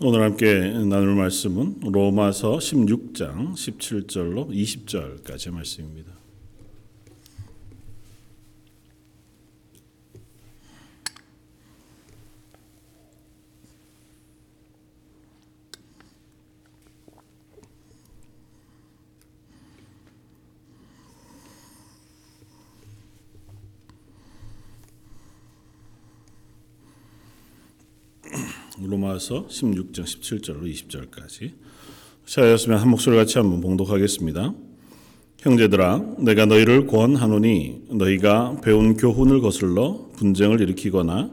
오늘 함께 나눌 말씀은 로마서 16장 17절로 20절까지 말씀입니다. 로마서 16장 17절로 20절까지 자였으면 한 목소리 같이 한번 봉독하겠습니다. 형제들아 내가 너희를 권하노니 너희가 배운 교훈을 거슬러 분쟁을 일으키거나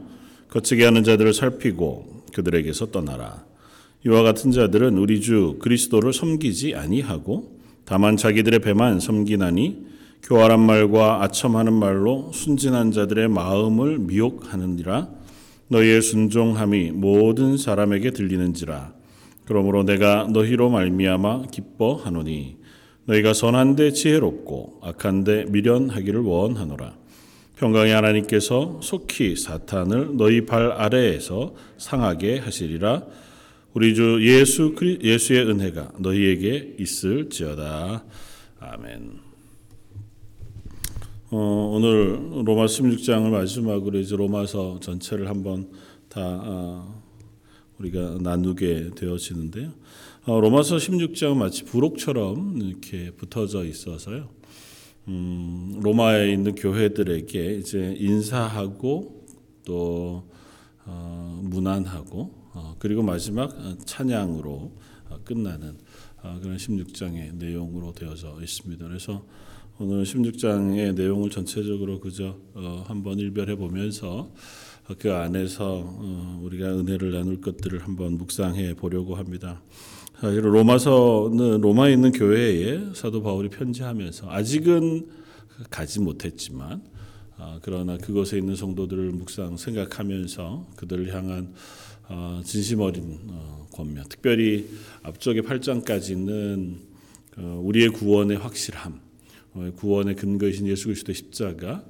거치게 하는 자들을 살피고 그들에게서 떠나라. 이와 같은 자들은 우리 주 그리스도를 섬기지 아니하고 다만 자기들의 배만 섬기나니 교활한 말과 아첨하는 말로 순진한 자들의 마음을 미혹하느니라 너희의 순종함이 모든 사람에게 들리는지라. 그러므로 내가 너희로 말미암아 기뻐하노니 너희가 선한데 지혜롭고 악한데 미련하기를 원하노라. 평강의 하나님께서 속히 사탄을 너희 발 아래에서 상하게 하시리라. 우리 주 예수 예수의 은혜가 너희에게 있을지어다. 아멘. 어, 오늘 로마 16장을 마지막으로 이제 로마서 전체를 한번 다 어, 우리가 나누게 되어지는데요. 어, 로마서 16장은 마치 부록처럼 이렇게 붙어져 있어서요. 음, 로마에 있는 교회들에게 이제 인사하고 또 어, 문안하고 어, 그리고 마지막 찬양으로 끝나는 그런 16장의 내용으로 되어져 있습니다. 그래서 오늘 16장의 내용을 전체적으로 그저 어, 한번 일별해 보면서 그 안에서 어, 우리가 은혜를 나눌 것들을 한번 묵상해 보려고 합니다. 사실 로마서는 로마에 있는 교회에 사도 바울이 편지하면서 아직은 가지 못했지만 어, 그러나 그곳에 있는 성도들을 묵상 생각하면서 그들을 향한 어, 진심 어린 어, 권면, 특별히 앞쪽의 8장까지는 어, 우리의 구원의 확실함, 어, 구원의 근거이신 예수 그리스도의 십자가,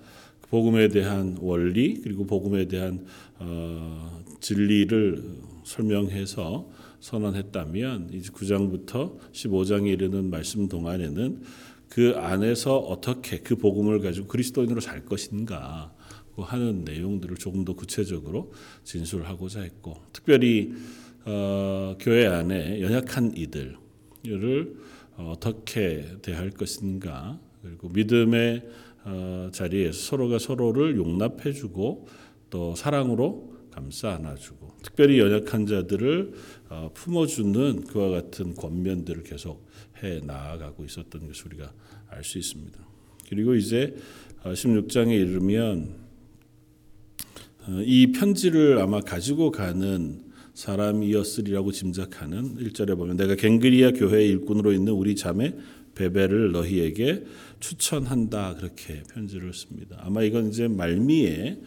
복음에 대한 원리 그리고 복음에 대한 어, 진리를 설명해서 선언했다면 이제 9장부터 15장에 이르는 말씀 동안에는 그 안에서 어떻게 그 복음을 가지고 그리스도인으로 살 것인가 하는 내용들을 조금 더 구체적으로 진술하고자 했고 특별히 어, 교회 안에 연약한 이들을 어떻게 대할 것인가 그리고 믿음의 어, 자리에서 서로가 서로를 용납해주고 또 사랑으로 감싸 안아주고 특별히 연약한 자들을 어, 품어주는 그와 같은 권면들을 계속 해 나아가고 있었던 것을 우리가 알 수 있습니다. 그리고 이제 16장에 어, 이르면 이 편지를 아마 가지고 가는 사람이었으리라고 짐작하는 1절에 보면 내가 갱그리아 교회의 일꾼으로 있는 우리 자매 베베를 너희에게 추천한다 그렇게 편지를 씁니다. 아마 이건 이제 말미에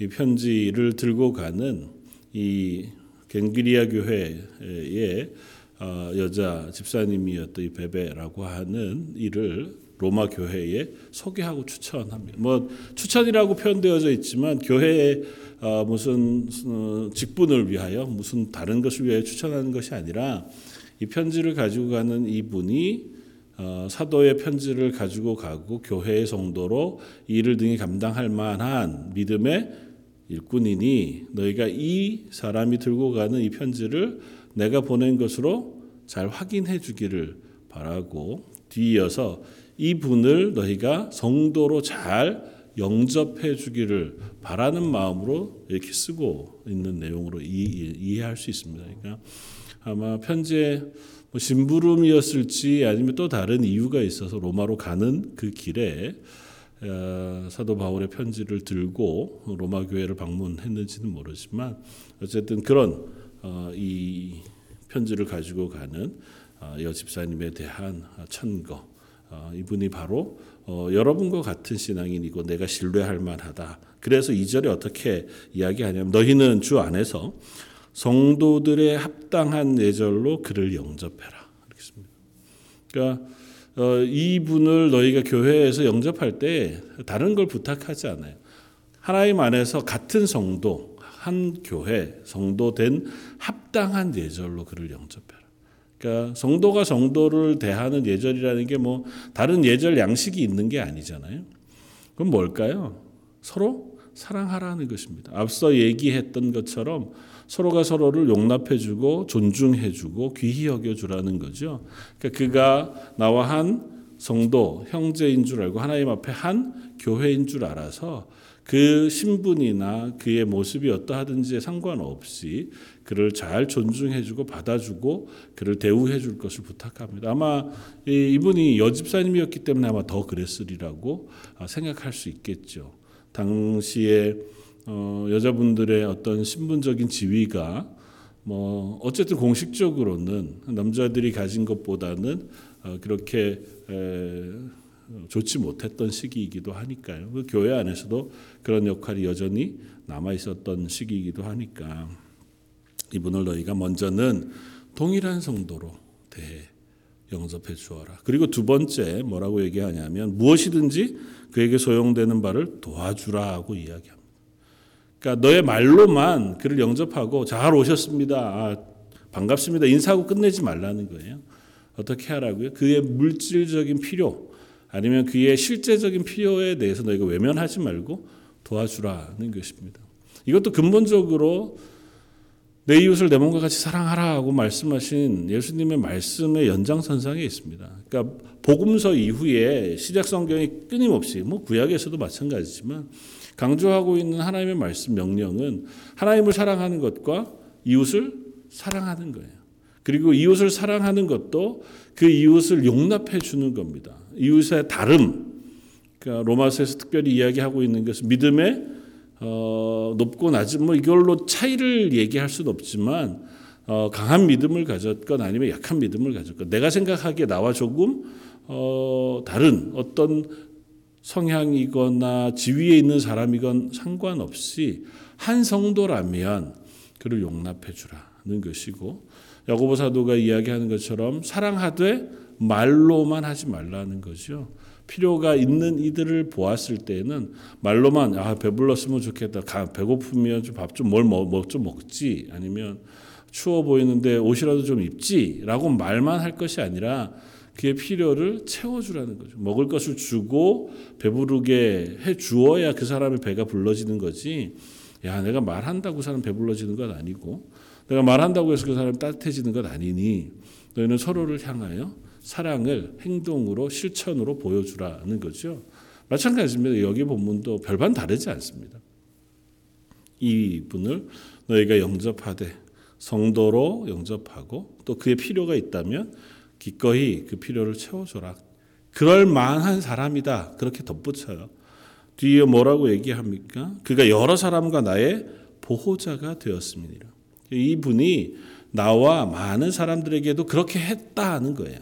이 편지를 들고 가는 이 갱그리아 교회의 어, 여자 집사님이었던 이 베베라고 하는 이를 로마 교회에 소개하고 추천합니다. 뭐 추천이라고 표현되어져 있지만 교회의 어, 무슨 어, 직분을 위하여 무슨 다른 것을 위하여 추천하는 것이 아니라 이 편지를 가지고 가는 이분이 어, 사도의 편지를 가지고 가고 교회의 성도로 일을 등에 감당할 만한 믿음의 일꾼이니 너희가 이 사람이 들고 가는 이 편지를 내가 보낸 것으로 잘 확인해 주기를 바라고 뒤이어서 이 분을 너희가 성도로 잘 영접해 주기를 바라는 마음으로 이렇게 쓰고 있는 내용으로 이 해할 수 있습니다. 그러니까 아마 편지에 뭐 심부름이었을지 아니면 또 다른 이유가 있어서 로마로 가는 그 길에 어, 사도 바울의 편지를 들고 로마 교회를 방문했는지는 모르지만 어쨌든 그런 어, 이 편지를 가지고 가는 어, 여 집사님에 대한 천거 이분이 바로 여러분과 같은 신앙인이고 내가 신뢰할 만하다. 그래서 이 절에 어떻게 이야기하냐면 너희는 주 안에서 성도들의 합당한 예절로 그를 영접해라. 그렇습니다. 그러니까 어, 이분을 너희가 교회에서 영접할 때 다른 걸 부탁하지 않아요. 하나님 안에서 같은 성도, 한 교회 성도 된 합당한 예절로 그를 영접해라. 그러니까 성도가 성도를 대하는 예절이라는 게 뭐 다른 예절 양식이 있는 게 아니잖아요. 그럼 뭘까요? 서로 사랑하라는 것입니다. 앞서 얘기했던 것처럼 서로가 서로를 용납해주고 존중해주고 귀히 여겨주라는 거죠. 그러니까 그가 나와 한 성도 형제인 줄 알고 하나님 앞에 한 교회인 줄 알아서 그 신분이나 그의 모습이 어떠하든지에 상관없이 그를 잘 존중해주고 받아주고 그를 대우해줄 것을 부탁합니다. 아마 이분이 여집사님이었기 때문에 아마 더 그랬으리라고 생각할 수 있겠죠. 당시에 어, 여자분들의 어떤 신분적인 지위가 뭐 어쨌든 공식적으로는 남자들이 가진 것보다는 어, 그렇게 에, 좋지 못했던 시기이기도 하니까요. 그 교회 안에서도 그런 역할이 여전히 남아 있었던 시기이기도 하니까 이분을 너희가 먼저는 동일한 성도로 대해 영접해 주어라. 그리고 두 번째 뭐라고 얘기하냐면 무엇이든지 그에게 소용되는 바를 도와주라고 이야기합니다. 그러니까 너의 말로만 그를 영접하고 잘 오셨습니다. 아, 반갑습니다. 인사하고 끝내지 말라는 거예요. 어떻게 하라고요? 그의 물질적인 필요 아니면 그의 실제적인 필요에 대해서 너희가 외면하지 말고 도와주라는 것입니다. 이것도 근본적으로 내 이웃을 내 몸과 같이 사랑하라고 말씀하신 예수님의 말씀의 연장선상에 있습니다. 그러니까 복음서 이후에 시작 성경이 끊임없이 뭐 구약에서도 마찬가지지만 강조하고 있는 하나님의 말씀 명령은 하나님을 사랑하는 것과 이웃을 사랑하는 거예요. 그리고 이웃을 사랑하는 것도 그 이웃을 용납해 주는 겁니다. 이웃의 다름. 그러니까 로마서에서 특별히 이야기하고 있는 것은 믿음의 어, 높고 낮은 뭐 이걸로 차이를 얘기할 수는 없지만 어, 강한 믿음을 가졌건 아니면 약한 믿음을 가졌건 내가 생각하기에 나와 조금 어, 다른 어떤 성향이거나 지위에 있는 사람이건 상관없이 한 성도라면 그를 용납해 주라는 것이고 야고보 사도가 이야기하는 것처럼 사랑하되 말로만 하지 말라는 거죠. 필요가 있는 이들을 보았을 때는 말로만 아 배불렀으면 좋겠다. 배고프면 밥좀뭘좀 먹지 아니면 추워 보이는데 옷이라도 좀 입지라고 말만 할 것이 아니라 그의 필요를 채워주라는 거죠. 먹을 것을 주고 배부르게 해 주어야 그 사람의 배가 불러지는 거지. 야, 내가 말한다고 그 사람 배불러지는 것 아니고, 내가 말한다고 해서 그 사람 따뜻해지는 것 아니니, 너희는 서로를 향하여 사랑을 행동으로 실천으로 보여주라는 거죠. 마찬가지입니다. 여기 본문도 별반 다르지 않습니다. 이 분을 너희가 영접하되 성도로 영접하고 또 그의 필요가 있다면 기꺼이 그 필요를 채워줘라. 그럴 만한 사람이다. 그렇게 덧붙여요. 뒤에 뭐라고 얘기합니까? 그가 여러 사람과 나의 보호자가 되었습니다. 이분이 나와 많은 사람들에게도 그렇게 했다는 거예요.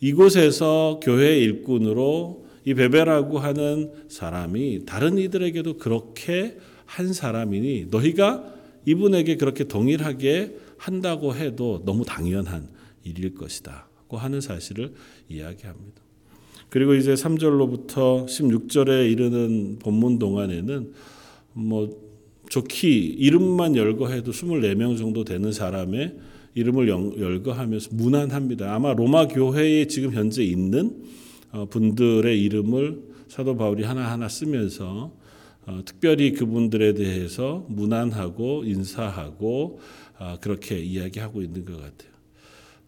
이곳에서 교회 일꾼으로 이 베베라고 하는 사람이 다른 이들에게도 그렇게 한 사람이니 너희가 이분에게 그렇게 동일하게 한다고 해도 너무 당연한 일일 것이다 고 하는 사실을 이야기합니다. 그리고 이제 3절로부터 16절에 이르는 본문 동안에는 뭐 좋기 이름만 열거해도 24명 정도 되는 사람의 이름을 열거하면서 무난합니다. 아마 로마 교회에 지금 현재 있는 어, 분들의 이름을 사도 바울이 하나하나 쓰면서 어, 특별히 그분들에 대해서 무난하고 인사하고 어, 그렇게 이야기하고 있는 것 같아요.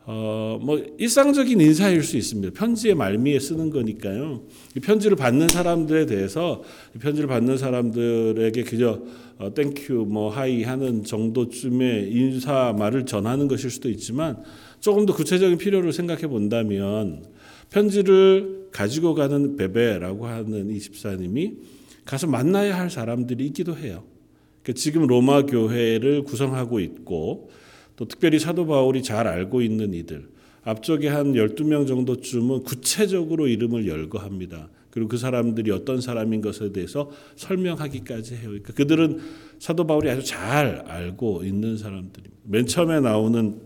어, 뭐 일상적인 인사일 수 있습니다. 편지의 말미에 쓰는 거니까요. 이 편지를 받는 사람들에 대해서 이 편지를 받는 사람들에게 그저 어, thank you 뭐 hi 하는 정도쯤의 인사 말을 전하는 것일 수도 있지만 조금 더 구체적인 필요를 생각해 본다면 편지를 가지고 가는 베베라고 하는 이 집사님이 가서 만나야 할 사람들이 있기도 해요. 그러니까 지금 로마 교회를 구성하고 있고 또 특별히 사도 바울이 잘 알고 있는 이들 앞쪽에 한 12명 정도쯤은 구체적으로 이름을 열거합니다. 그리고 그 사람들이 어떤 사람인 것에 대해서 설명하기까지 해요. 그러니까 그들은 사도 바울이 아주 잘 알고 있는 사람들입니다. 맨 처음에 나오는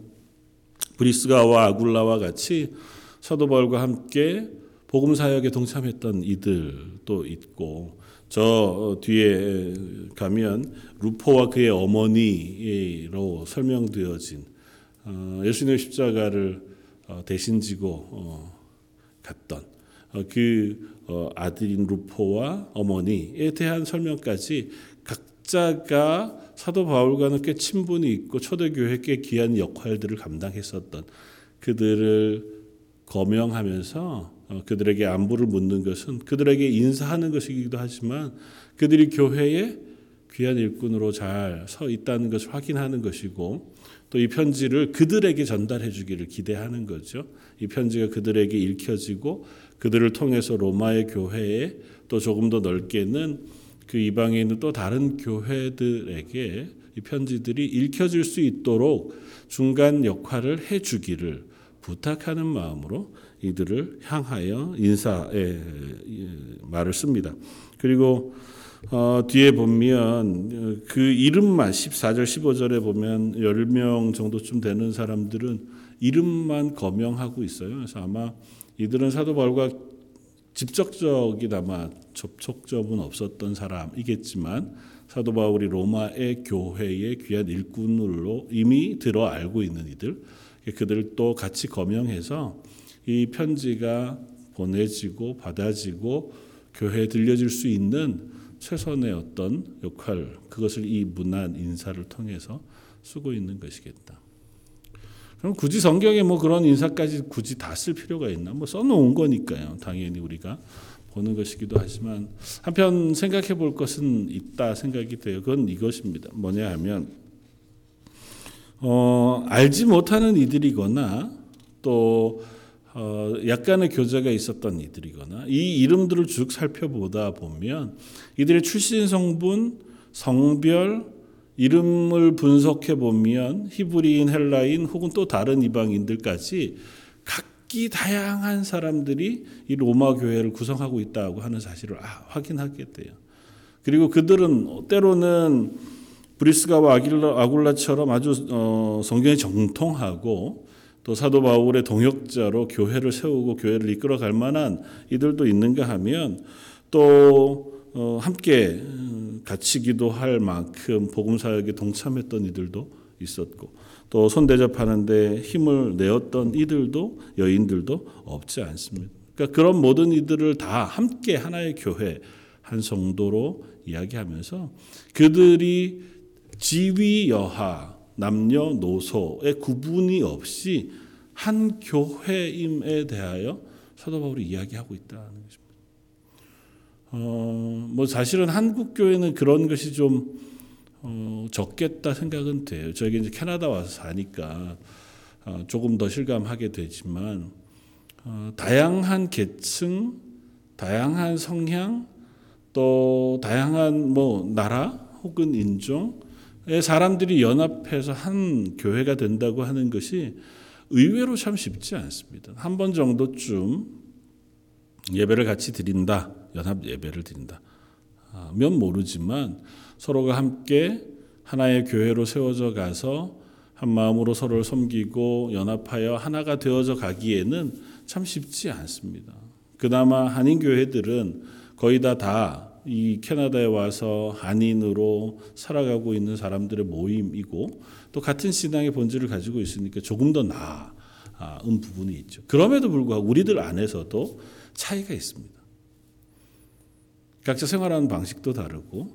브리스가와 아굴라와 같이 사도 바울과 함께 복음 사역에 동참했던 이들도 있고 저 어, 뒤에 가면 루포와 그의 어머니로 설명되어진 어, 예수님의 십자가를 어, 대신 지고 어, 갔던 어, 그 어, 아들인 루포와 어머니에 대한 설명까지 각자가 사도 바울과는 꽤 친분이 있고 초대교회에 꽤 귀한 역할들을 감당했었던 그들을 거명하면서 어, 그들에게 안부를 묻는 것은 그들에게 인사하는 것이기도 하지만 그들이 교회에 귀한 일꾼으로 잘 서 있다는 것을 확인하는 것이고 또 이 편지를 그들에게 전달해 주기를 기대하는 거죠. 이 편지가 그들에게 읽혀지고 그들을 통해서 로마의 교회에 또 조금 더 넓게는 그 이방에 있는 또 다른 교회들에게 이 편지들이 읽혀질 수 있도록 중간 역할을 해 주기를 부탁하는 마음으로 이들을 향하여 인사의 말을 씁니다. 그리고 어, 뒤에 보면 그 이름만 14절 15절에 보면 10명 정도쯤 되는 사람들은 이름만 거명하고 있어요. 그래서 아마 이들은 사도 바울과 직접적이나마 접촉점은 없었던 사람이겠지만 사도 바울이 로마의 교회의 귀한 일꾼으로 이미 들어 알고 있는 이들 그들을 또 같이 거명해서 이 편지가 보내지고 받아지고 교회에 들려질 수 있는 최선의 어떤 역할 그것을 이 문안 인사를 통해서 쓰고 있는 것이겠다. 그럼 굳이 성경에 뭐 그런 인사까지 굳이 다 쓸 필요가 있나? 뭐 써놓은 거니까요. 당연히 우리가 보는 것이기도 하지만 한편 생각해 볼 것은 있다 생각이 돼요. 그건 이것입니다. 뭐냐 하면 어, 알지 못하는 이들이거나 또 어, 약간의 교제가 있었던 이들이거나 이 이름들을 쭉 살펴보다 보면 이들의 출신 성분, 성별, 이름을 분석해 보면 히브리인, 헬라인 혹은 또 다른 이방인들까지 각기 다양한 사람들이 이 로마 교회를 구성하고 있다고 하는 사실을 아, 확인하게 돼요. 그리고 그들은 때로는 브리스가와 아굴라처럼 아주 어, 성경에 정통하고 또 사도 바울의 동역자로 교회를 세우고 교회를 이끌어갈 만한 이들도 있는가 하면 또 어, 함께 같이 기도할 만큼 복음 사역에 동참했던 이들도 있었고 또 손대접하는데 힘을 내었던 이들도 여인들도 없지 않습니다. 그러니까 그런 모든 이들을 다 함께 하나의 교회 한 성도로 이야기하면서 그들이 지위 여하 남녀 노소의 구분이 없이 한 교회임에 대하여 사도 바울이 이야기하고 있다는 것입니다. 어, 뭐 사실은 한국 교회는 그런 것이 좀 어, 적겠다 생각은 돼요. 저희 이제 캐나다 와서 사니까 어, 조금 더 실감하게 되지만 어, 다양한 계층, 다양한 성향, 또 다양한 뭐 나라 혹은 인종의 사람들이 연합해서 한 교회가 된다고 하는 것이 의외로 참 쉽지 않습니다. 한 번 정도쯤 예배를 같이 드린다. 연합 예배를 드린다. 면 모르지만 서로가 함께 하나의 교회로 세워져 가서 한 마음으로 서로를 섬기고 연합하여 하나가 되어져 가기에는 참 쉽지 않습니다. 그나마 한인 교회들은 거의 다다 이 캐나다에 와서 한인으로 살아가고 있는 사람들의 모임이고 또 같은 신앙의 본질을 가지고 있으니까 조금 더 나은 부분이 있죠. 그럼에도 불구하고 우리들 안에서도 차이가 있습니다. 각자 생활하는 방식도 다르고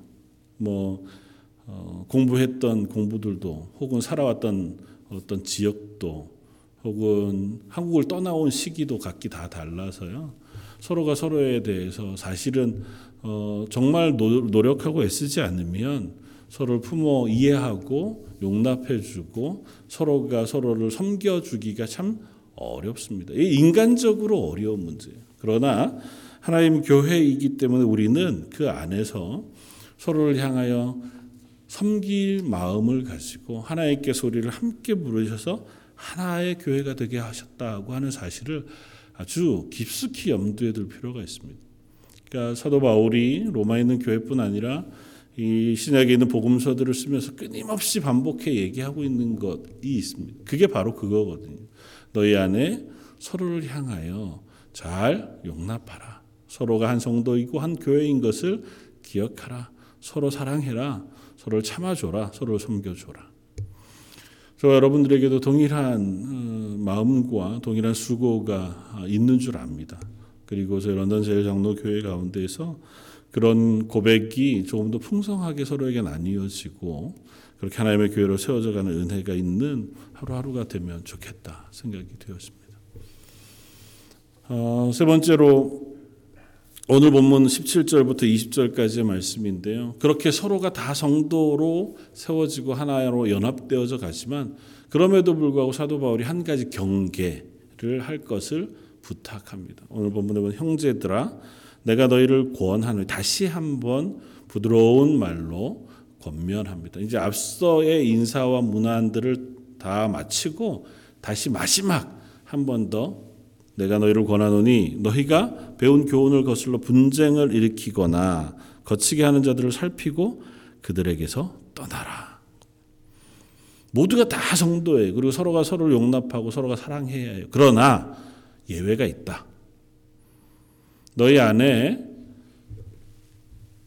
뭐 어, 공부했던 공부들도 혹은 살아왔던 어떤 지역도 혹은 한국을 떠나온 시기도 각기 다 달라서요. 서로가 서로에 대해서 사실은 어, 정말 노, 노력하고 애쓰지 않으면 서로를 품어 이해하고 용납해주고 서로가 서로를 섬겨주기가 참 어렵습니다. 이 인간적으로 어려운 문제예요. 그러나 하나님 교회이기 때문에 우리는 그 안에서 서로를 향하여 섬길 마음을 가지고 하나님께 소리를 함께 부르셔서 하나의 교회가 되게 하셨다고 하는 사실을 아주 깊숙이 염두에 둘 필요가 있습니다. 그러니까 사도 바울이 로마에 있는 교회뿐 아니라 이 신약에 있는 복음서들을 쓰면서 끊임없이 반복해 얘기하고 있는 것이 있습니다. 그게 바로 그거거든요. 너희 안에 서로를 향하여 잘 용납하라. 서로가 한 성도이고 한 교회인 것을 기억하라. 서로 사랑해라. 서로를 참아줘라. 서로를 섬겨줘라. 저 여러분들에게도 동일한 어, 마음과 동일한 수고가 있는 줄 압니다. 그리고 저희 런던 제일 장로 교회 가운데에서 그런 고백이 조금 더 풍성하게 서로에게 나뉘어지고 그렇게 하나님의 교회로 세워져가는 은혜가 있는 하루하루가 되면 좋겠다 생각이 되었습니다. 어, 세 번째로 오늘 본문 17절부터 20절까지의 말씀인데요. 그렇게 서로가 다 성도로 세워지고 하나로 연합되어져 가지만 그럼에도 불구하고 사도 바울이 한 가지 경계를 할 것을 부탁합니다. 오늘 본문에 보면 형제들아 내가 너희를 권하노니 다시 한번 부드러운 말로 권면합니다. 이제 앞서의 인사와 문안들을 다 마치고 다시 마지막 한 번 더 내가 너희를 권하노니 너희가 배운 교훈을 거슬러 분쟁을 일으키거나 거치게 하는 자들을 살피고 그들에게서 떠나라. 모두가 다 성도예요. 그리고 서로가 서로를 용납하고 서로가 사랑해야 해요. 그러나 예외가 있다. 너희 안에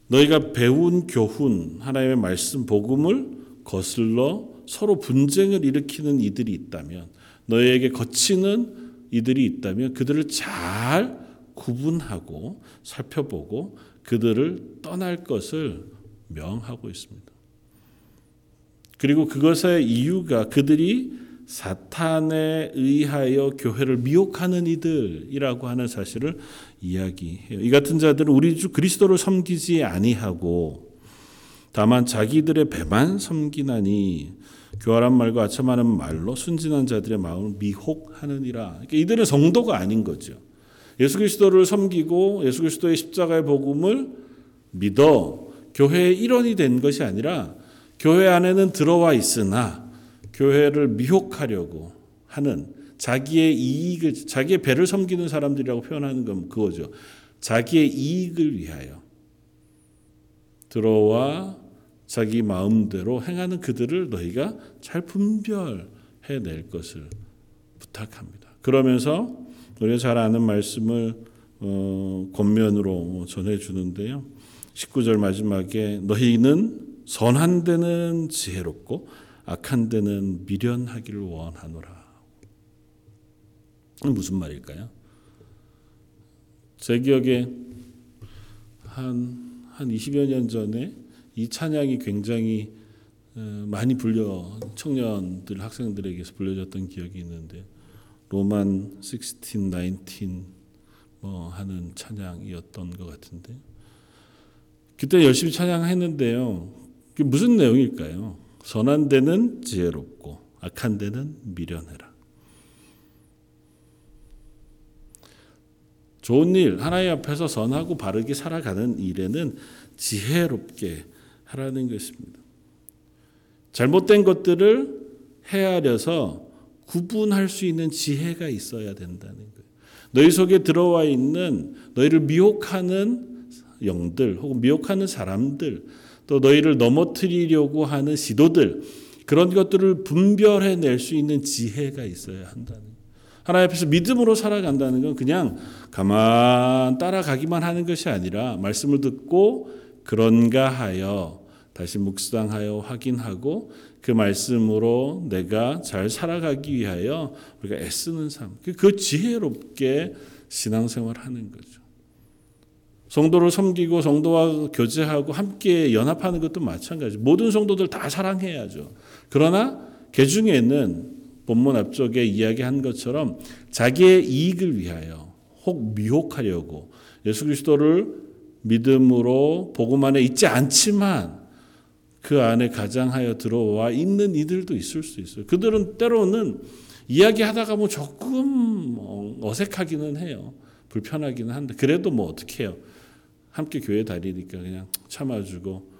너희가 배운 교훈, 하나님의 말씀, 복음을 거슬러 서로 분쟁을 일으키는 이들이 있다면, 너희에게 거치는 이들이 있다면 그들을 잘 구분하고 살펴보고 그들을 떠날 것을 명하고 있습니다. 그리고 그것의 이유가 그들이 사탄에 의하여 교회를 미혹하는 이들이라고 하는 사실을 이야기해요. 이 같은 자들은 우리 주 그리스도를 섬기지 아니하고 다만 자기들의 배만 섬기나니 교활한 말과 아첨하는 말로 순진한 자들의 마음을 미혹하느니라. 그러니까 이들은 성도가 아닌 거죠. 예수 그리스도를 섬기고 예수 그리스도의 십자가의 복음을 믿어 교회의 일원이 된 것이 아니라 교회 안에는 들어와 있으나 교회를 미혹하려고 하는 자기의 이익을 자기의 배를 섬기는 사람들이라고 표현하는 건 그거죠. 자기의 이익을 위하여 들어와 자기 마음대로 행하는 그들을 너희가 잘 분별해 낼 것을 부탁합니다. 그러면서 우리가 잘 아는 말씀을 어, 권면으로 전해 주는데요. 19절 마지막에 너희는 선한 데는 지혜롭고 악한 데는 미련하기를 원하노라. 무슨 말일까요? 제 기억에 한, 한 20여 년 전에 이 찬양이 굉장히 어, 많이 불려 청년들 학생들에게서 불려졌던 기억이 있는데 로만 16, 19 뭐 하는 찬양이었던 것 같은데 그때 열심히 찬양했는데요. 그게 무슨 내용일까요? 선한 데는 지혜롭고 악한 데는 미련해라. 좋은 일, 하나님 앞에서 선하고 바르게 살아가는 일에는 지혜롭게 하라는 것입니다. 잘못된 것들을 헤아려서 구분할 수 있는 지혜가 있어야 된다는 거예요. 너희 속에 들어와 있는 너희를 미혹하는 영들 혹은 미혹하는 사람들 또 너희를 넘어뜨리려고 하는 시도들 그런 것들을 분별해 낼 수 있는 지혜가 있어야 한다는 하나님 앞에서 믿음으로 살아간다는 건 그냥 가만 따라가기만 하는 것이 아니라 말씀을 듣고 그런가 하여 다시 묵상하여 확인하고 그 말씀으로 내가 잘 살아가기 위하여 우리가 애쓰는 삶. 그 지혜롭게 신앙생활 하는 거죠. 성도를 섬기고 성도와 교제하고 함께 연합하는 것도 마찬가지. 모든 성도들 다 사랑해야죠. 그러나 그 중에는 본문 앞쪽에 이야기한 것처럼 자기의 이익을 위하여 혹 미혹하려고 예수 그리스도를 믿음으로 복음 안에 있지 않지만 그 안에 가장하여 들어와 있는 이들도 있을 수 있어요. 그들은 때로는 이야기하다가 뭐 조금 어색하기는 해요. 불편하기는 한데 그래도 뭐 어떻게 해요. 함께 교회 다니니까 그냥 참아주고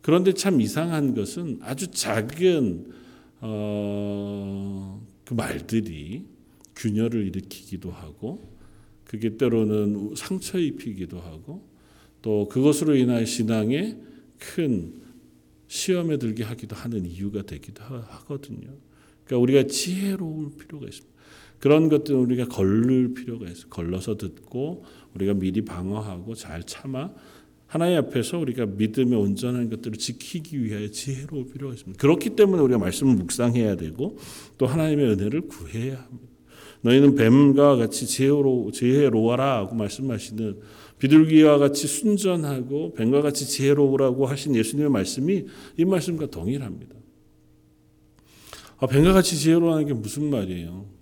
그런데 참 이상한 것은 아주 작은 어, 그 말들이 균열을 일으키기도 하고 그게 때로는 상처 입히기도 하고 또 그것으로 인하여 신앙에 큰 시험에 들게 하기도 하는 이유가 되기도 하거든요. 그러니까 우리가 지혜로울 필요가 있습니다. 그런 것들 우리가 걸를 필요가 있어요. 걸러서 듣고 우리가 미리 방어하고 잘 참아 하나님 앞에서 우리가 믿음의 온전한 것들을 지키기 위하여 지혜로울 필요가 있습니다. 그렇기 때문에 우리가 말씀을 묵상해야 되고 또 하나님의 은혜를 구해야 합니다. 너희는 뱀과 같이 지혜로 지혜로워라고 말씀하시는 비둘기와 같이 순전하고 뱀과 같이 지혜로우라고 하신 예수님의 말씀이 이 말씀과 동일합니다. 아, 뱀과 같이 지혜로워하는 게 무슨 말이에요?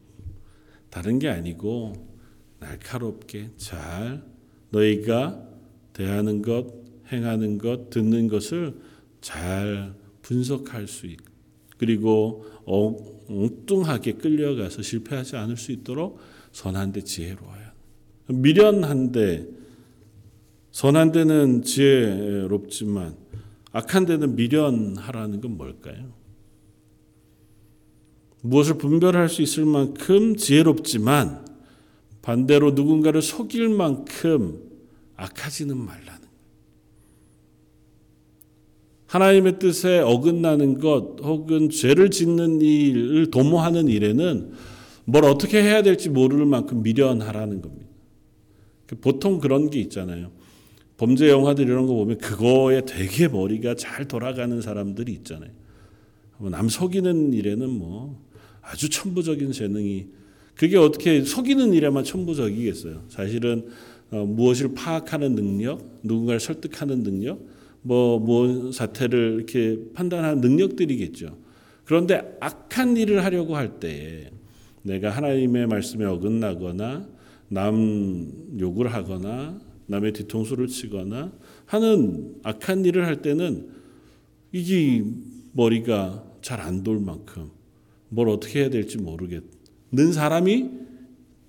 다른 게 아니고 날카롭게 잘 너희가 대하는 것, 행하는 것, 듣는 것을 잘 분석할 수 있고 그리고 엉뚱하게 끌려가서 실패하지 않을 수 있도록 선한데 지혜로워야. 미련한데 선한 데는 지혜롭지만 악한 데는 미련하라는 건 뭘까요? 무엇을 분별할 수 있을 만큼 지혜롭지만 반대로 누군가를 속일 만큼 악하지는 말라는 하나님의 뜻에 어긋나는 것 혹은 죄를 짓는 일을 도모하는 일에는 뭘 어떻게 해야 될지 모를 만큼 미련하라는 겁니다. 보통 그런 게 있잖아요. 범죄 영화들 이런 거 보면 그거에 되게 머리가 잘 돌아가는 사람들이 있잖아요. 남 속이는 일에는 뭐 아주 천부적인 재능이 그게 어떻게 속이는 일에만 천부적이겠어요. 사실은 어, 무엇을 파악하는 능력, 누군가를 설득하는 능력, 뭐, 뭐 사태를 이렇게 판단하는 능력들이겠죠. 그런데 악한 일을 하려고 할 때에 내가 하나님의 말씀에 어긋나거나 남 욕을 하거나 남의 뒤통수를 치거나 하는 악한 일을 할 때는 이게 머리가 잘 안 돌 만큼 뭘 어떻게 해야 될지 모르겠는 사람이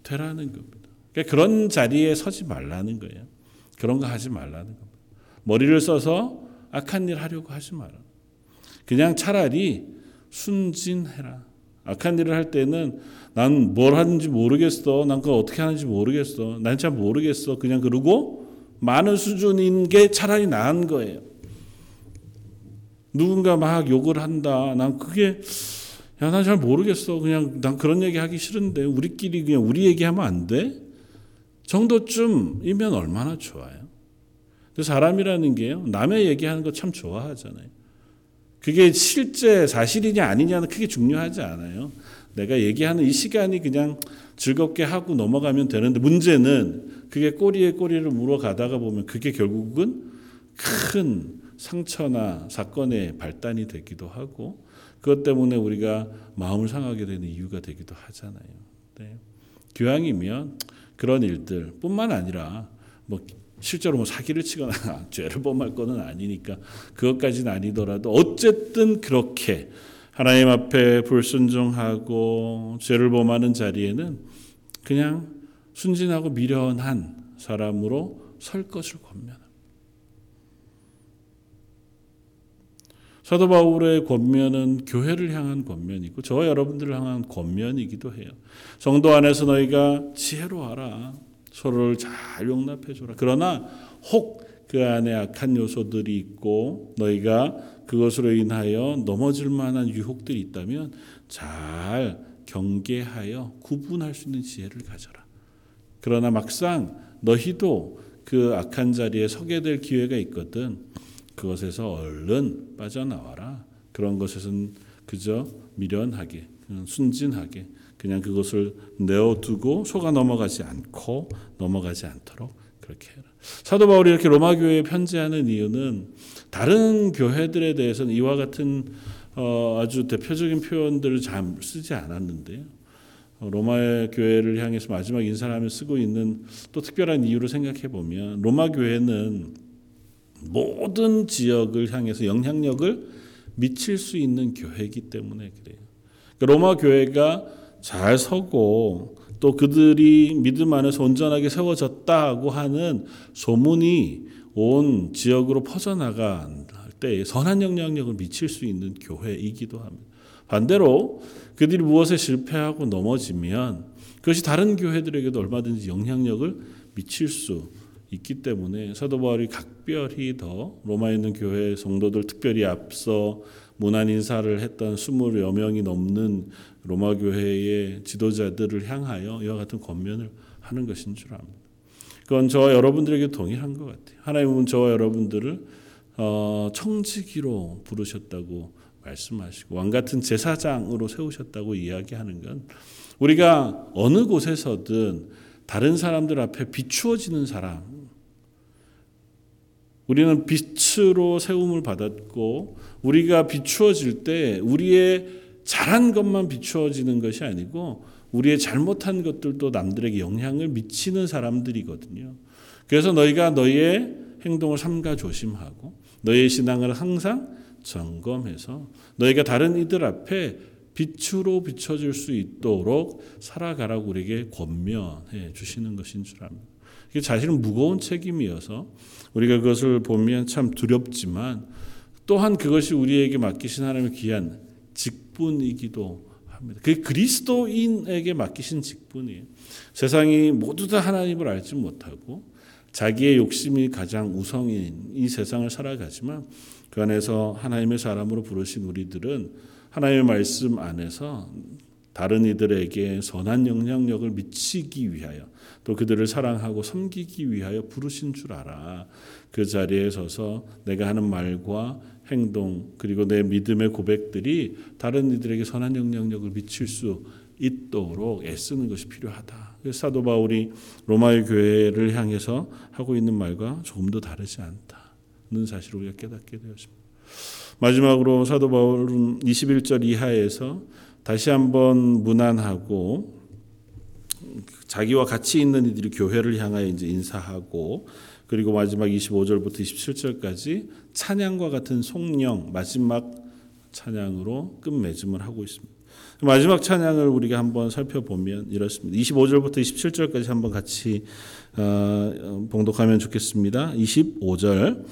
되라는 겁니다. 그러니까 그런 자리에 서지 말라는 거예요. 그런 거 하지 말라는 겁니다. 머리를 써서 악한 일 하려고 하지 마라. 그냥 차라리 순진해라. 악한 일을 할 때는 난 뭘 하는지 모르겠어. 난 그거 어떻게 하는지 모르겠어. 난 잘 모르겠어. 그냥 그러고 많은 수준인 게 차라리 나은 거예요. 누군가 막 욕을 한다. 난 그게 야, 난 잘 모르겠어. 그냥 난 그런 얘기 하기 싫은데 우리끼리 그냥 우리 얘기하면 안 돼? 정도쯤이면 얼마나 좋아요. 그 사람이라는 게요. 남의 얘기하는 거 참 좋아하잖아요. 그게 실제 사실이냐 아니냐는 크게 중요하지 않아요. 내가 얘기하는 이 시간이 그냥 즐겁게 하고 넘어가면 되는데 문제는 그게 꼬리에 꼬리를 물어가다가 보면 그게 결국은 큰 상처나 사건의 발단이 되기도 하고 그것 때문에 우리가 마음을 상하게 되는 이유가 되기도 하잖아요. 네. 교양이면 그런 일들 뿐만 아니라 뭐 실제로 뭐 사기를 치거나 죄를 범할 거는 아니니까 그것까지는 아니더라도 어쨌든 그렇게 하나님 앞에 불순종하고 죄를 범하는 자리에는 그냥 순진하고 미련한 사람으로 설 것을 권면합니다. 사도 바울의 권면은 교회를 향한 권면이고 저와 여러분들을 향한 권면이기도 해요. 성도 안에서 너희가 지혜로워라. 서로를 잘 용납해 줘라. 그러나 혹 그 안에 악한 요소들이 있고 너희가 그것으로 인하여 넘어질 만한 유혹들이 있다면 잘 경계하여 구분할 수 있는 지혜를 가져라. 그러나 막상 너희도 그 악한 자리에 서게 될 기회가 있거든. 그것에서 얼른 빠져나와라. 그런 것에서는 그저 미련하게, 순진하게 그냥 그것을 내어두고 속아 넘어가지 않고 넘어가지 않도록 그렇게 해라. 사도 바울이 이렇게 로마 교회에 편지하는 이유는 다른 교회들에 대해서는 이와 같은 어, 아주 대표적인 표현들을 잘 쓰지 않았는데요. 어, 로마 교회를 향해서 마지막 인사를 하며 쓰고 있는 또 특별한 이유를 생각해 보면 로마 교회는 모든 지역을 향해서 영향력을 미칠 수 있는 교회이기 때문에 그래요. 그러니까 로마 교회가 잘 서고 또 그들이 믿음 안에서 온전하게 세워졌다고 하는 소문이 온 지역으로 퍼져나갈 때 선한 영향력을 미칠 수 있는 교회이기도 합니다. 반대로 그들이 무엇에 실패하고 넘어지면 그것이 다른 교회들에게도 얼마든지 영향력을 미칠 수 있기 때문에 사도 바울이 각별히 더 로마에 있는 교회 성도들 특별히 앞서 문안 인사를 했던 20여 명이 넘는 로마 교회의 지도자들을 향하여 이와 같은 권면을 하는 것인 줄 압니다. 그건 저와 여러분들에게 동일한 것 같아요. 하나님은 저와 여러분들을 어, 청지기로 부르셨다고 말씀하시고 왕 같은 제사장으로 세우셨다고 이야기하는 건 우리가 어느 곳에서든 다른 사람들 앞에 비추어지는 사람 우리는 빛으로 세움을 받았고 우리가 비추어질 때 우리의 잘한 것만 비추어지는 것이 아니고 우리의 잘못한 것들도 남들에게 영향을 미치는 사람들이거든요. 그래서 너희가 너희의 행동을 삼가 조심하고 너희의 신앙을 항상 점검해서 너희가 다른 이들 앞에 빛으로 비춰질 수 있도록 살아가라고 우리에게 권면해 주시는 것인 줄 압니다. 이게 사실은 무거운 책임이어서 우리가 그것을 보면 참 두렵지만 또한 그것이 우리에게 맡기신 하나님의 귀한 직분이기도 합니다. 그 그리스도인에게 맡기신 직분이에요. 세상이 모두 다 하나님을 알지 못하고 자기의 욕심이 가장 우성인 이 세상을 살아가지만 그 안에서 하나님의 사람으로 부르신 우리들은 하나님의 말씀 안에서 다른 이들에게 선한 영향력을 미치기 위하여 또 그들을 사랑하고 섬기기 위하여 부르신 줄 알아. 그 자리에 서서 내가 하는 말과 행동 그리고 내 믿음의 고백들이 다른 이들에게 선한 영향력을 미칠 수 있도록 애쓰는 것이 필요하다. 사도 바울이 로마의 교회를 향해서 하고 있는 말과 조금도 다르지 않다는 사실을 우리가 깨닫게 되었습니다. 마지막으로 사도 바울은 21절 이하에서 다시 한번 무난하고 자기와 같이 있는 이들이 교회를 향하여 이제 인사하고 그리고 마지막 25절부터 27절까지 찬양과 같은 송령 마지막 찬양으로 끝맺음을 하고 있습니다. 마지막 찬양을 우리가 한번 살펴보면 이렇습니다. 25절부터 27절까지 한번 같이 어, 봉독하면 좋겠습니다. 25절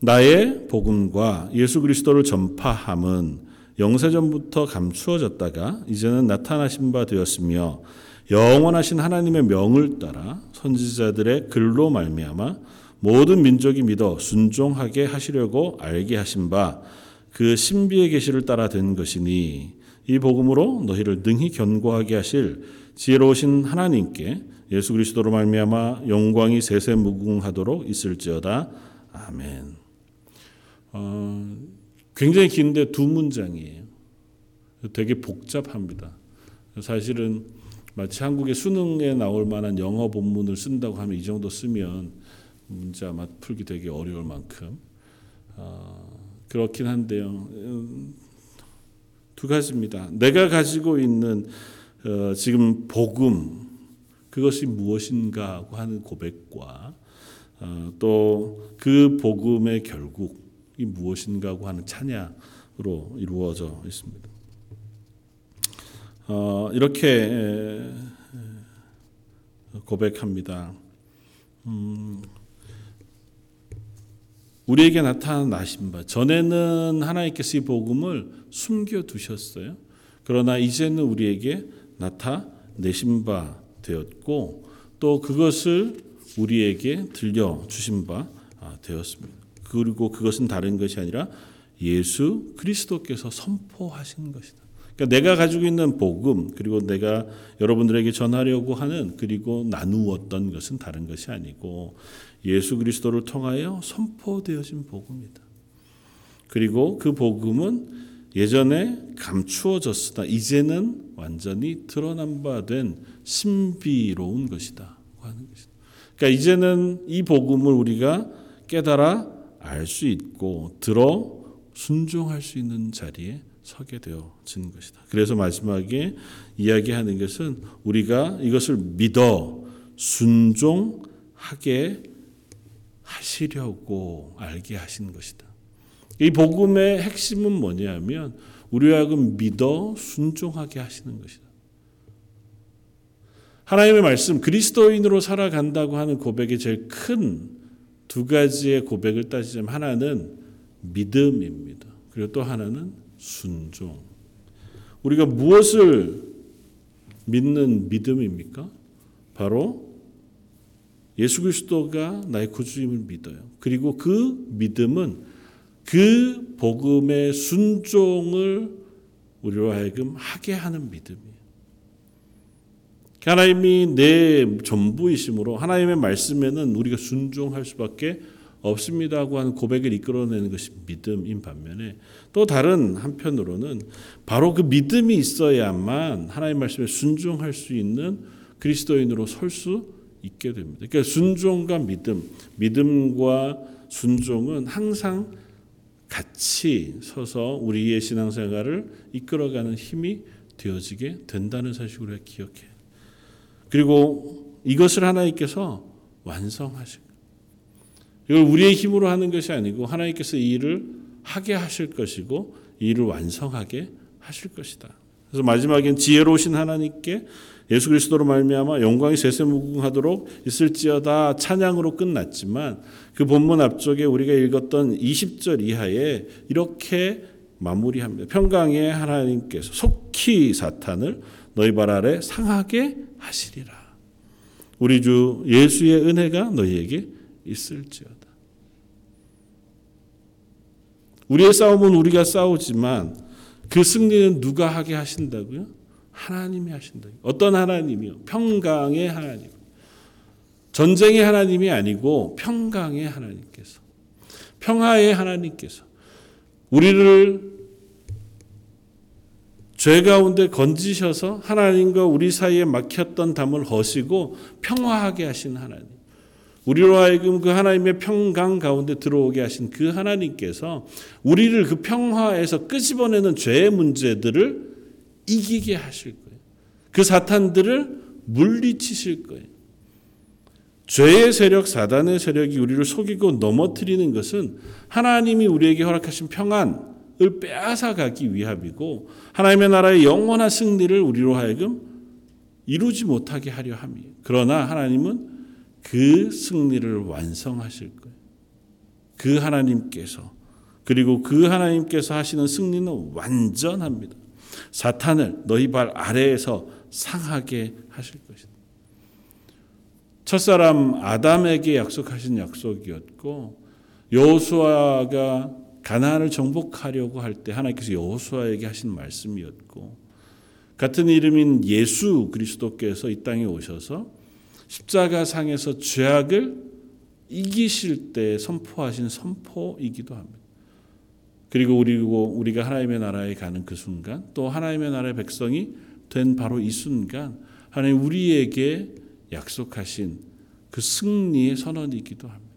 나의 복음과 예수 그리스도를 전파함은 영세전부터 감추어졌다가 이제는 나타나신 바 되었으며 영원하신 하나님의 명을 따라 선지자들의 글로 말미암아 모든 민족이 믿어 순종하게 하시려고 알게 하신 바 그 신비의 계시를 따라 된 것이니 이 복음으로 너희를 능히 견고하게 하실 지혜로우신 하나님께 예수 그리스도로 말미암아 영광이 세세무궁하도록 있을지어다 아멘. 어, 굉장히 긴데 두 문장이에요. 되게 복잡합니다. 사실은 마치 한국의 수능에 나올 만한 영어 본문을 쓴다고 하면 이 정도 쓰면 문제 아마 풀기 되게 어려울 만큼 어, 그렇긴 한데요. 음, 두 가지입니다. 내가 가지고 있는 어, 지금 복음 그것이 무엇인가 하는 고백과 어, 또그 복음의 결국 이 무엇인가 하는 찬양으로 이루어져 있습니다. 어, 이렇게 고백합니다. 음, 우리에게 나타나신 바 전에는 하나님께서 이 복음을 숨겨 두셨어요. 그러나 이제는 우리에게 나타내신 바 되었고 또 그것을 우리에게 들려 주신 바 아, 되었습니다. 그리고 그것은 다른 것이 아니라 예수 그리스도께서 선포하신 것이다. 그러니까 내가 가지고 있는 복음 그리고 내가 여러분들에게 전하려고 하는 그리고 나누었던 것은 다른 것이 아니고 예수 그리스도를 통하여 선포되어진 복음이다. 그리고 그 복음은 예전에 감추어졌으나 이제는 완전히 드러난 바 된 신비로운 것이다 하는 것이다. 그러니까 이제는 이 복음을 우리가 깨달아 알 수 있고 들어 순종할 수 있는 자리에 서게 되어진 것이다. 그래서 마지막에 이야기하는 것은 우리가 이것을 믿어 순종하게 하시려고 알게 하신 것이다. 이 복음의 핵심은 뭐냐면 우리와 하여금 믿어 순종하게 하시는 것이다. 하나님의 말씀 그리스도인으로 살아간다고 하는 고백의 제일 큰 두 가지의 고백을 따지자면 하나는 믿음입니다. 그리고 또 하나는 순종. 우리가 무엇을 믿는 믿음입니까? 바로 예수 그리스도가 나의 구주임을 믿어요. 그리고 그 믿음은 그 복음의 순종을 우리로 하여금 하게 하는 믿음이에요. 하나님이 내 전부이심으로 하나님의 말씀에는 우리가 순종할 수밖에 없습니다고 하는 고백을 이끌어내는 것이 믿음인 반면에 또 다른 한편으로는 바로 그 믿음이 있어야만 하나님 말씀에 순종할 수 있는 그리스도인으로 설 수 있게 됩니다. 그러니까 순종과 믿음, 믿음과 순종은 항상 같이 서서 우리의 신앙생활을 이끌어가는 힘이 되어지게 된다는 사실을 기억해. 그리고 이것을 하나님께서 완성하실 이걸 우리의 힘으로 하는 것이 아니고 하나님께서 이 일을 하게 하실 것이고 이 일을 완성하게 하실 것이다. 그래서 마지막엔 지혜로우신 하나님께 예수 그리스도로 말미암아 영광이 세세무궁하도록 있을지어다 찬양으로 끝났지만 그 본문 앞쪽에 우리가 읽었던 20절 이하에 이렇게 마무리합니다. 평강의 하나님께서 속히 사탄을 너희 발 아래 상하게 하시리라. 우리 주 예수의 은혜가 너희에게 있을지어다. 우리의 싸움은 우리가 싸우지만 그 승리는 누가 하게 하신다고요? 하나님이 하신다. 어떤 하나님이요? 평강의 하나님. 전쟁의 하나님이 아니고 평강의 하나님께서. 평화의 하나님께서. 우리를 죄 가운데 건지셔서 하나님과 우리 사이에 막혔던 담을 허시고 평화하게 하신 하나님. 우리로 하여금 그 하나님의 평강 가운데 들어오게 하신 그 하나님께서 우리를 그 평화에서 끄집어내는 죄의 문제들을 이기게 하실 거예요. 그 사탄들을 물리치실 거예요. 죄의 세력, 사단의 세력이 우리를 속이고 넘어뜨리는 것은 하나님이 우리에게 허락하신 평안 을 빼앗아가기 위함이고 하나님의 나라의 영원한 승리를 우리로 하여금 이루지 못하게 하려 함이에요. 그러나 하나님은 그 승리를 완성하실 거예요. 그 하나님께서 그리고 그 하나님께서 하시는 승리는 완전합니다. 사탄을 너희 발 아래에서 상하게 하실 것이다. 첫사람 아담에게 약속하신 약속이었고 여호수아가 가나안을 정복하려고 할 때 하나님께서 여호수아에게 하신 말씀이었고 같은 이름인 예수 그리스도께서 이 땅에 오셔서 십자가 상에서 죄악을 이기실 때 선포하신 선포이기도 합니다. 그리고 우리고 우리가 하나님의 나라에 가는 그 순간 또 하나님의 나라의 백성이 된 바로 이 순간 하나님 우리에게 약속하신 그 승리의 선언이기도 합니다.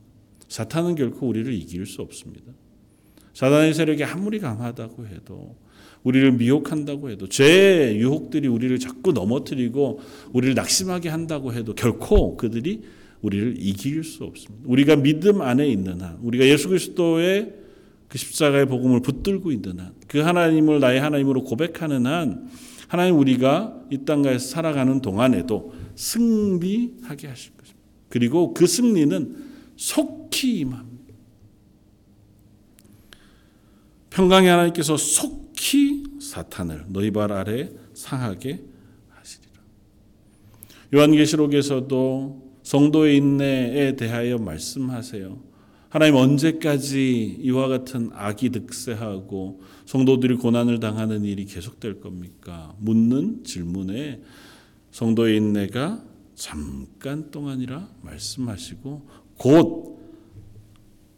사탄은 결코 우리를 이길 수 없습니다. 사단의 세력이 아무리 강하다고 해도 우리를 미혹한다고 해도 죄의 유혹들이 우리를 자꾸 넘어뜨리고 우리를 낙심하게 한다고 해도 결코 그들이 우리를 이길 수 없습니다. 우리가 믿음 안에 있는 한, 우리가 예수 그리스도의 그 십자가의 복음을 붙들고 있는 한, 그 하나님을 나의 하나님으로 고백하는 한, 하나님 우리가 이 땅가에서 살아가는 동안에도 승리하게 하실 것입니다. 그리고 그 승리는 속히 임합니다. 평강의 하나님께서 속히 사탄을 너희 발 아래 상하게 하시리라. 요한계시록에서도 성도의 인내에 대하여 말씀하세요. 하나님 언제까지 이와 같은 악이 득세하고 성도들이 고난을 당하는 일이 계속될 겁니까? 묻는 질문에 성도의 인내가 잠깐 동안이라 말씀하시고 곧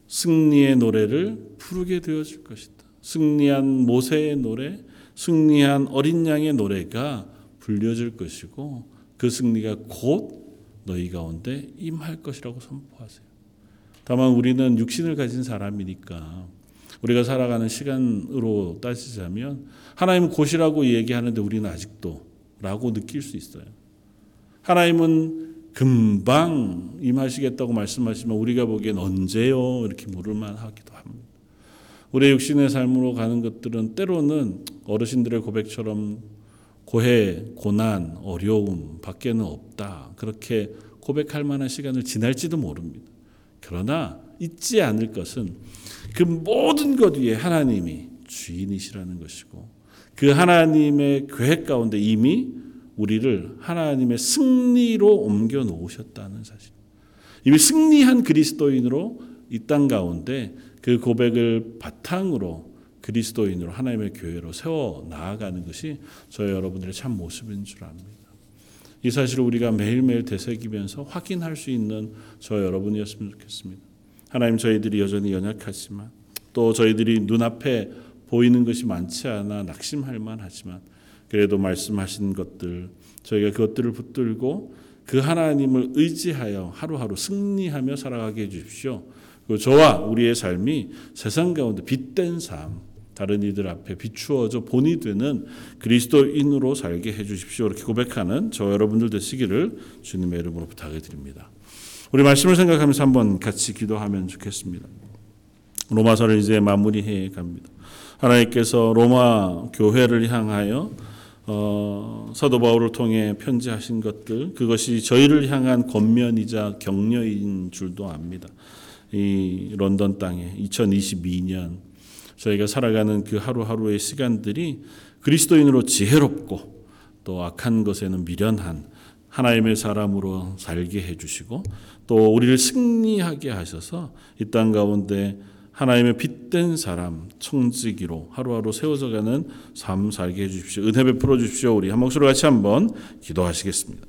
승리의 노래를 부르게 되어질 것이다. 승리한 모세의 노래, 승리한 어린 양의 노래가 불려질 것이고 그 승리가 곧 너희 가운데 임할 것이라고 선포하세요. 다만 우리는 육신을 가진 사람이니까 우리가 살아가는 시간으로 따지자면 하나님 곧이라고 얘기하는데 우리는 아직도 라고 느낄 수 있어요. 하나님은 금방 임하시겠다고 말씀하시면 우리가 보기엔 언제요? 이렇게 물을 만 하기도 합니다. 우리의 육신의 삶으로 가는 것들은 때로는 어르신들의 고백처럼 고해, 고난, 어려움 밖에는 없다. 그렇게 고백할 만한 시간을 지날지도 모릅니다. 그러나 잊지 않을 것은 그 모든 것 위에 하나님이 주인이시라는 것이고 그 하나님의 계획 가운데 이미 우리를 하나님의 승리로 옮겨 놓으셨다는 사실. 이미 승리한 그리스도인으로 이 땅 가운데 그 고백을 바탕으로 그리스도인으로 하나님의 교회로 세워 나아가는 것이 저희 여러분들의 참 모습인 줄 압니다. 이 사실을 우리가 매일매일 되새기면서 확인할 수 있는 저 여러분이었으면 좋겠습니다. 하나님 저희들이 여전히 연약하지만 또 저희들이 눈앞에 보이는 것이 많지 않아 낙심할 만하지만 그래도 말씀하신 것들 저희가 그것들을 붙들고 그 하나님을 의지하여 하루하루 승리하며 살아가게 해 주십시오. 그리고 저와 우리의 삶이 세상 가운데 빛된 삶, 다른 이들 앞에 비추어져 본이 되는 그리스도인으로 살게 해 주십시오. 이렇게 고백하는 저 여러분들 되시기를 주님의 이름으로 부탁을 드립니다. 우리 말씀을 생각하면서 한번 같이 기도하면 좋겠습니다. 로마서를 이제 마무리해 갑니다. 하나님께서 로마 교회를 향하여 어, 사도 바울을 통해 편지하신 것들 그것이 저희를 향한 권면이자 격려인 줄도 압니다. 이 런던 땅에 2022년 저희가 살아가는 그 하루하루의 시간들이 그리스도인으로 지혜롭고 또 악한 것에는 미련한 하나님의 사람으로 살게 해주시고 또 우리를 승리하게 하셔서 이 땅 가운데 하나님의 빛된 사람 청지기로 하루하루 세워져가는 삶 살게 해주십시오. 은혜 베풀어 주십시오. 우리 한 목소리 같이 한번 기도하시겠습니다.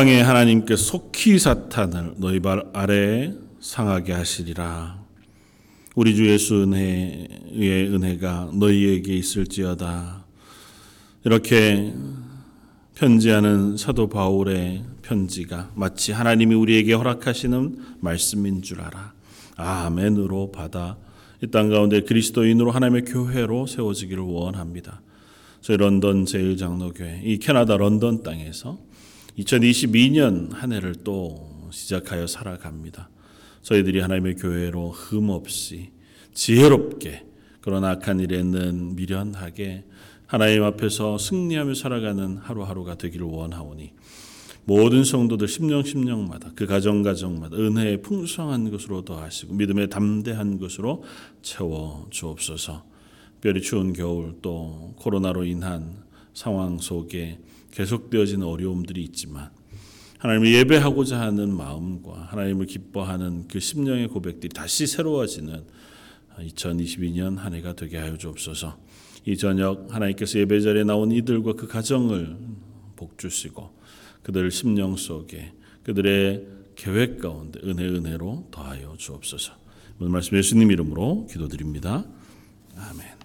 평강의 하나님께 속히 사탄을 너희 발 아래에 상하게 하시리라. 우리 주 예수 은혜의 은혜가 너희에게 있을지어다. 이렇게 편지하는 사도 바울의 편지가 마치 하나님이 우리에게 허락하시는 말씀인 줄 알아. 아멘으로 받아 이 땅 가운데 그리스도인으로 하나님의 교회로 세워지기를 원합니다. 저희 런던 제일장로교회 이 캐나다 런던 땅에서 2022년 한 해를 또 시작하여 살아갑니다. 저희들이 하나님의 교회로 흠 없이 지혜롭게 그런 악한 일에는 미련하게 하나님 앞에서 승리하며 살아가는 하루하루가 되기를 원하오니 모든 성도들 심령 심령마다 그 가정 가정마다 은혜의 풍성한 것으로 더하시고 믿음의 담대한 것으로 채워 주옵소서. 별이 추운 겨울 또 코로나로 인한 상황 속에 계속되어지는 어려움들이 있지만 하나님을 예배하고자 하는 마음과 하나님을 기뻐하는 그 심령의 고백들이 다시 새로워지는 2022년 한 해가 되게 하여 주옵소서. 이 저녁 하나님께서 예배 자리에 나온 이들과 그 가정을 복 주시고 그들 심령 속에 그들의 계획 가운데 은혜 은혜로 더하여 주옵소서. 오늘 말씀 예수님 이름으로 기도드립니다. 아멘.